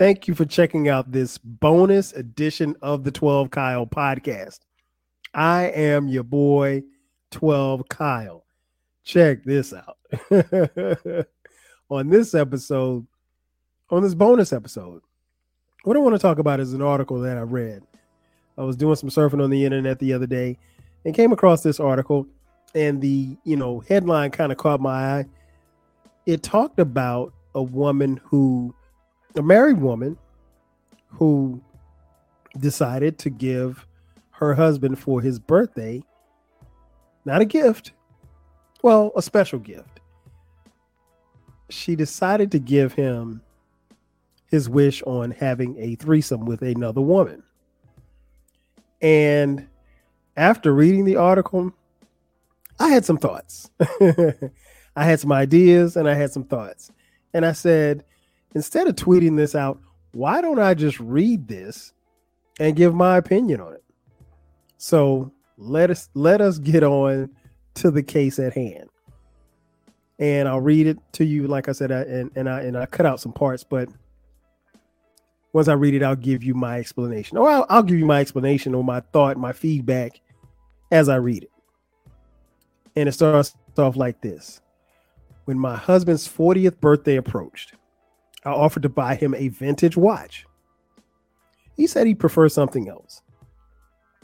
Thank you for checking out this bonus edition of the 12 Kyle podcast. I am your boy, 12 Kyle. Check this out. on this episode, on this bonus episode, what I want to talk about is an article that I read. I was doing some surfing on the internet the other day and came across this article, and the you know headline kind of caught my eye. It talked about a woman who a married woman who decided to give her husband for his birthday not a gift, well, a special gift. She decided to give him his wish on having a threesome with another woman. And after reading the article, I had some thoughts. I had some ideas and I had some thoughts. And I said, instead of tweeting this out, why don't I just read this and give my opinion on it? So let us let us get on to the case at hand. And I'll read it to you, like I said, I, and, and I and I cut out some parts, but once I read it, I'll give you my explanation. Or I'll, I'll give you my explanation or my thought, my feedback as I read it. And it starts off like this. When my husband's 40th birthday approached, I offered to buy him a vintage watch. He said he prefers something else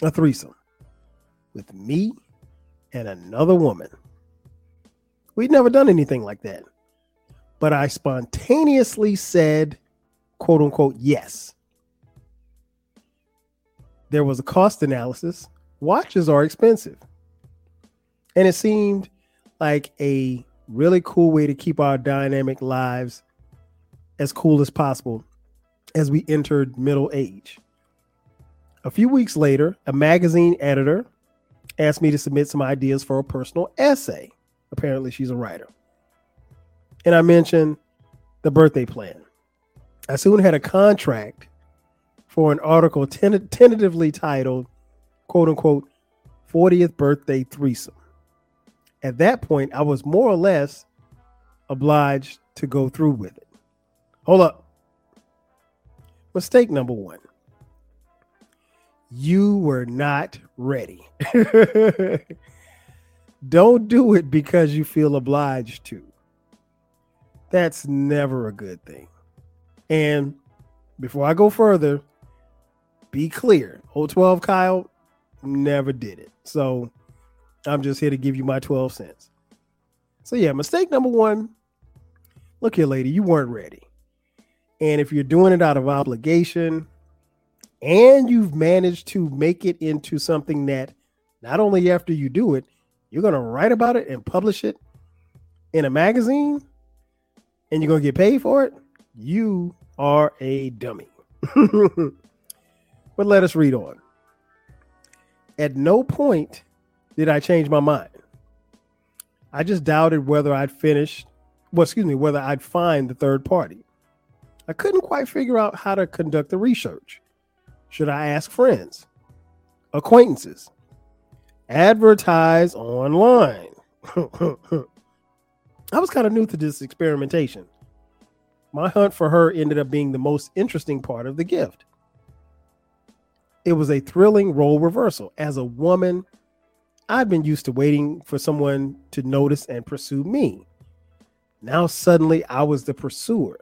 a threesome with me and another woman. We'd never done anything like that. But I spontaneously said, quote unquote, yes. There was a cost analysis. Watches are expensive. And it seemed like a really cool way to keep our dynamic lives as cool as possible as we entered middle age. A few weeks later, a magazine editor asked me to submit some ideas for a personal essay. Apparently, she's a writer. And I mentioned the birthday plan. I soon had a contract for an article ten- tentatively titled, quote unquote, 40th birthday threesome. At that point, I was more or less obliged to go through with it. Hold up. Mistake number one you were not ready. Don't do it because you feel obliged to. That's never a good thing. And before I go further, be clear. 012 Kyle never did it. So I'm just here to give you my 12 cents. So, yeah, mistake number one look here, lady, you weren't ready. And if you're doing it out of obligation and you've managed to make it into something that not only after you do it, you're going to write about it and publish it in a magazine and you're going to get paid for it, you are a dummy. but let us read on. At no point did I change my mind. I just doubted whether I'd finish, well, excuse me, whether I'd find the third party. I couldn't quite figure out how to conduct the research. Should I ask friends, acquaintances, advertise online? I was kind of new to this experimentation. My hunt for her ended up being the most interesting part of the gift. It was a thrilling role reversal. As a woman, I'd been used to waiting for someone to notice and pursue me. Now, suddenly, I was the pursuer.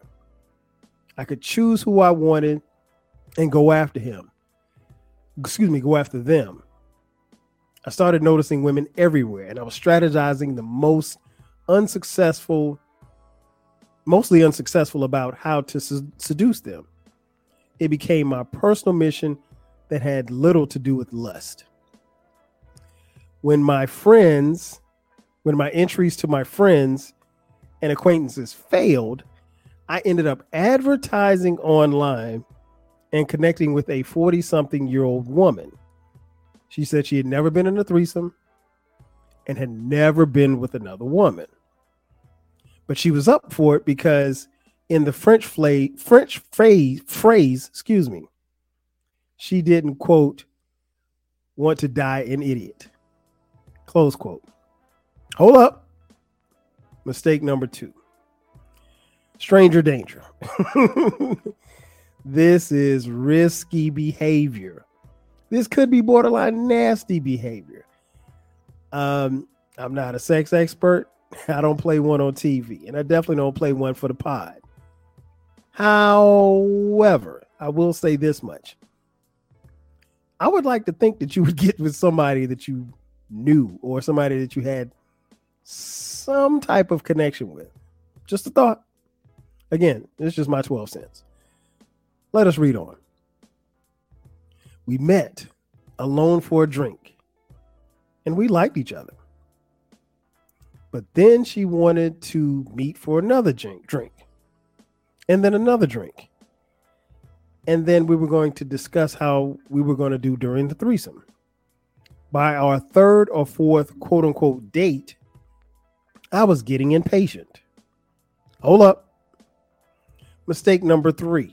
I could choose who I wanted and go after him. Excuse me, go after them. I started noticing women everywhere and I was strategizing the most unsuccessful, mostly unsuccessful about how to seduce them. It became my personal mission that had little to do with lust. When my friends, when my entries to my friends and acquaintances failed, I ended up advertising online and connecting with a 40 something year old woman. She said she had never been in a threesome and had never been with another woman. But she was up for it because in the French fla- French phrase, phrase, excuse me, she didn't quote want to die an idiot. Close quote. Hold up. Mistake number two. Stranger danger. This is risky behavior. This could be borderline nasty behavior. Um, I'm not a sex expert. I don't play one on TV, and I definitely don't play one for the pod. However, I will say this much. I would like to think that you would get with somebody that you knew or somebody that you had some type of connection with. Just a thought. Again, it's just my 12 cents. Let us read on. We met alone for a drink and we liked each other. But then she wanted to meet for another drink, drink, and then another drink. And then we were going to discuss how we were going to do during the threesome. By our third or fourth quote unquote date, I was getting impatient. Hold up. Mistake number three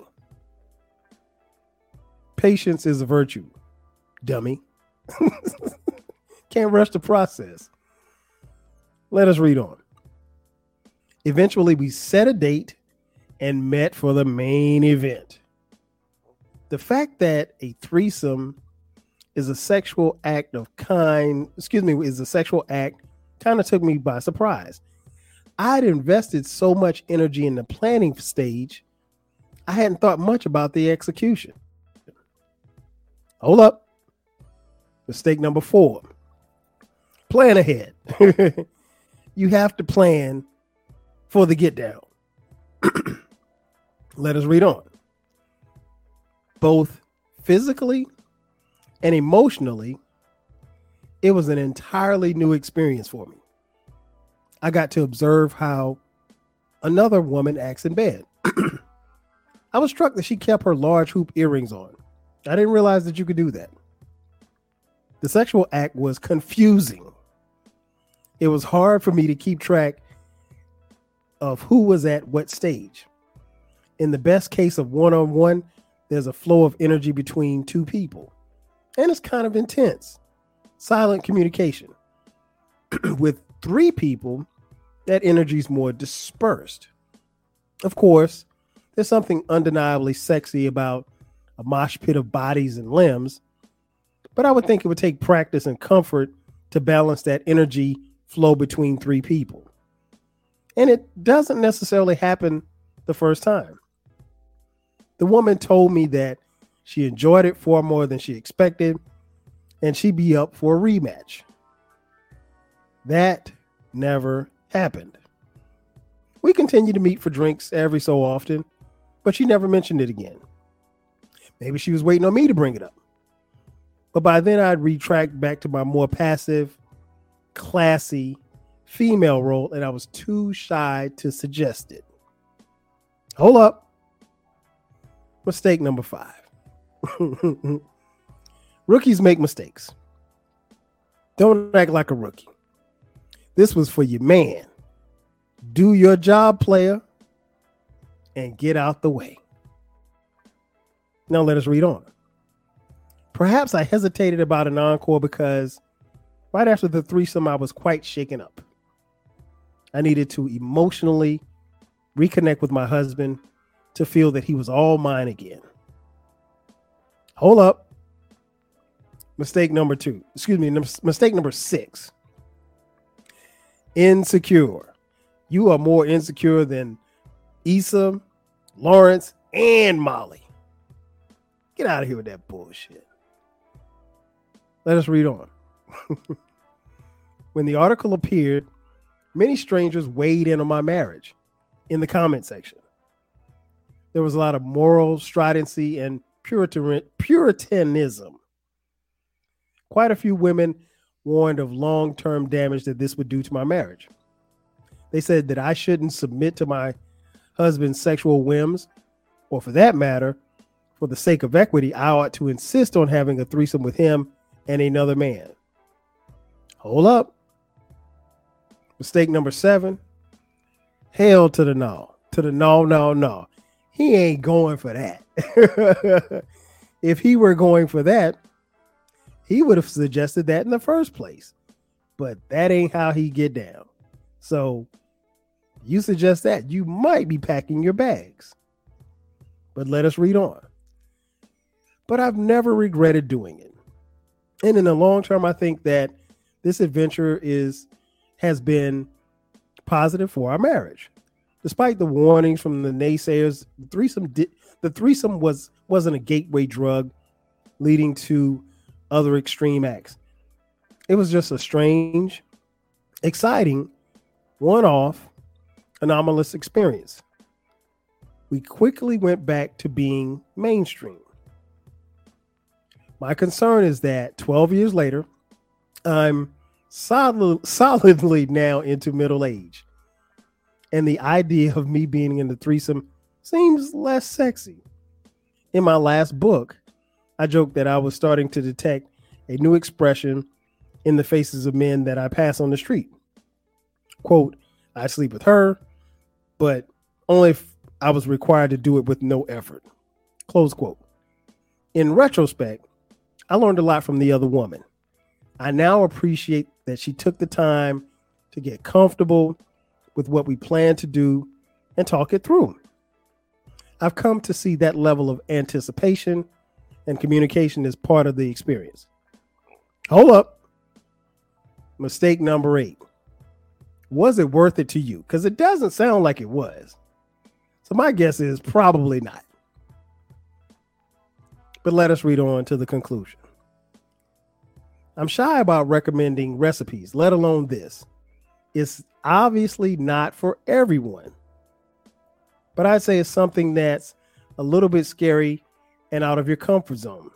patience is a virtue, dummy. Can't rush the process. Let us read on. Eventually, we set a date and met for the main event. The fact that a threesome is a sexual act of kind, excuse me, is a sexual act kind of took me by surprise. I'd invested so much energy in the planning stage, I hadn't thought much about the execution. Hold up. Mistake number four plan ahead. you have to plan for the get down. Let us read on. Both physically and emotionally, it was an entirely new experience for me. I got to observe how another woman acts in bed. I was struck that she kept her large hoop earrings on. I didn't realize that you could do that. The sexual act was confusing. It was hard for me to keep track of who was at what stage. In the best case of one on one, there's a flow of energy between two people, and it's kind of intense. Silent communication. With three people, that energy is more dispersed. Of course, there's something undeniably sexy about a mosh pit of bodies and limbs, but I would think it would take practice and comfort to balance that energy flow between three people. And it doesn't necessarily happen the first time. The woman told me that she enjoyed it far more than she expected, and she'd be up for a rematch. That never happened. We continued to meet for drinks every so often, but she never mentioned it again. Maybe she was waiting on me to bring it up. But by then, I'd retract back to my more passive, classy female role, and I was too shy to suggest it. Hold up. Mistake number five rookies make mistakes. Don't act like a rookie. This was for your man. Do your job, player, and get out the way. Now let us read on. Perhaps I hesitated about an encore because right after the threesome, I was quite shaken up. I needed to emotionally reconnect with my husband to feel that he was all mine again. Hold up. Mistake number two. Excuse me. Mistake number six insecure. You are more insecure than Issa, Lawrence, and Molly. Get out of here with that bullshit. Let us read on. when the article appeared, many strangers weighed in on my marriage in the comment section. There was a lot of moral stridency and Puritan, Puritanism. Quite a few women warned of long term damage that this would do to my marriage. They said that I shouldn't submit to my husband's sexual whims, or for that matter, for the sake of equity, I ought to insist on having a threesome with him and another man. Hold up. Mistake number seven. Hell to the no. To the no, no, no. He ain't going for that. if he were going for that, he would have suggested that in the first place. But that ain't how he get down. So you suggest that you might be packing your bags. But let us read on. But I've never regretted doing it. And in the long term, I think that this adventure is has been positive for our marriage. Despite the warnings from the naysayers, the threesome did, the threesome was wasn't a gateway drug leading to other extreme acts. It was just a strange, exciting, one-off, anomalous experience. We quickly went back to being mainstream. My concern is that 12 years later, I'm solid, solidly now into middle age. And the idea of me being in the threesome seems less sexy. In my last book, I joked that I was starting to detect a new expression in the faces of men that I pass on the street. Quote, I sleep with her, but only if I was required to do it with no effort. Close quote. In retrospect, I learned a lot from the other woman. I now appreciate that she took the time to get comfortable with what we plan to do and talk it through. I've come to see that level of anticipation and communication is part of the experience. Hold up. Mistake number eight. Was it worth it to you? Because it doesn't sound like it was. So my guess is probably not. But let us read on to the conclusion. I'm shy about recommending recipes, let alone this. It's obviously not for everyone. But I'd say it's something that's a little bit scary and out of your comfort zone.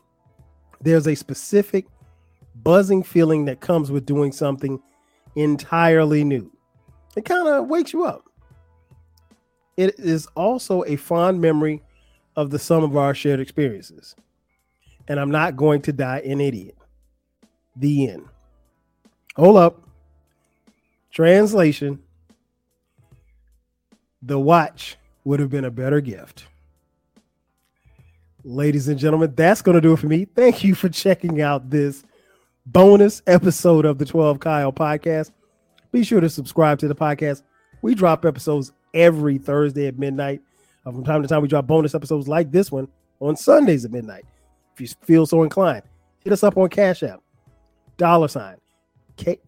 There's a specific buzzing feeling that comes with doing something entirely new. It kind of wakes you up. It is also a fond memory of the sum of our shared experiences. And I'm not going to die an idiot. The end. Hold up. Translation The watch would have been a better gift. Ladies and gentlemen, that's going to do it for me. Thank you for checking out this bonus episode of the 12 Kyle podcast. Be sure to subscribe to the podcast. We drop episodes every Thursday at midnight. Uh, from time to time, we drop bonus episodes like this one on Sundays at midnight. If you feel so inclined, hit us up on Cash App dollar sign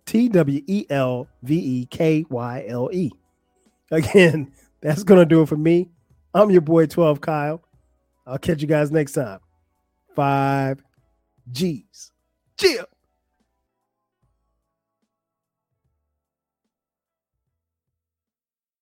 T W E L V E K Y L E. Again, that's going to do it for me. I'm your boy 12 Kyle. I'll catch you guys next time. Five G's. Chill.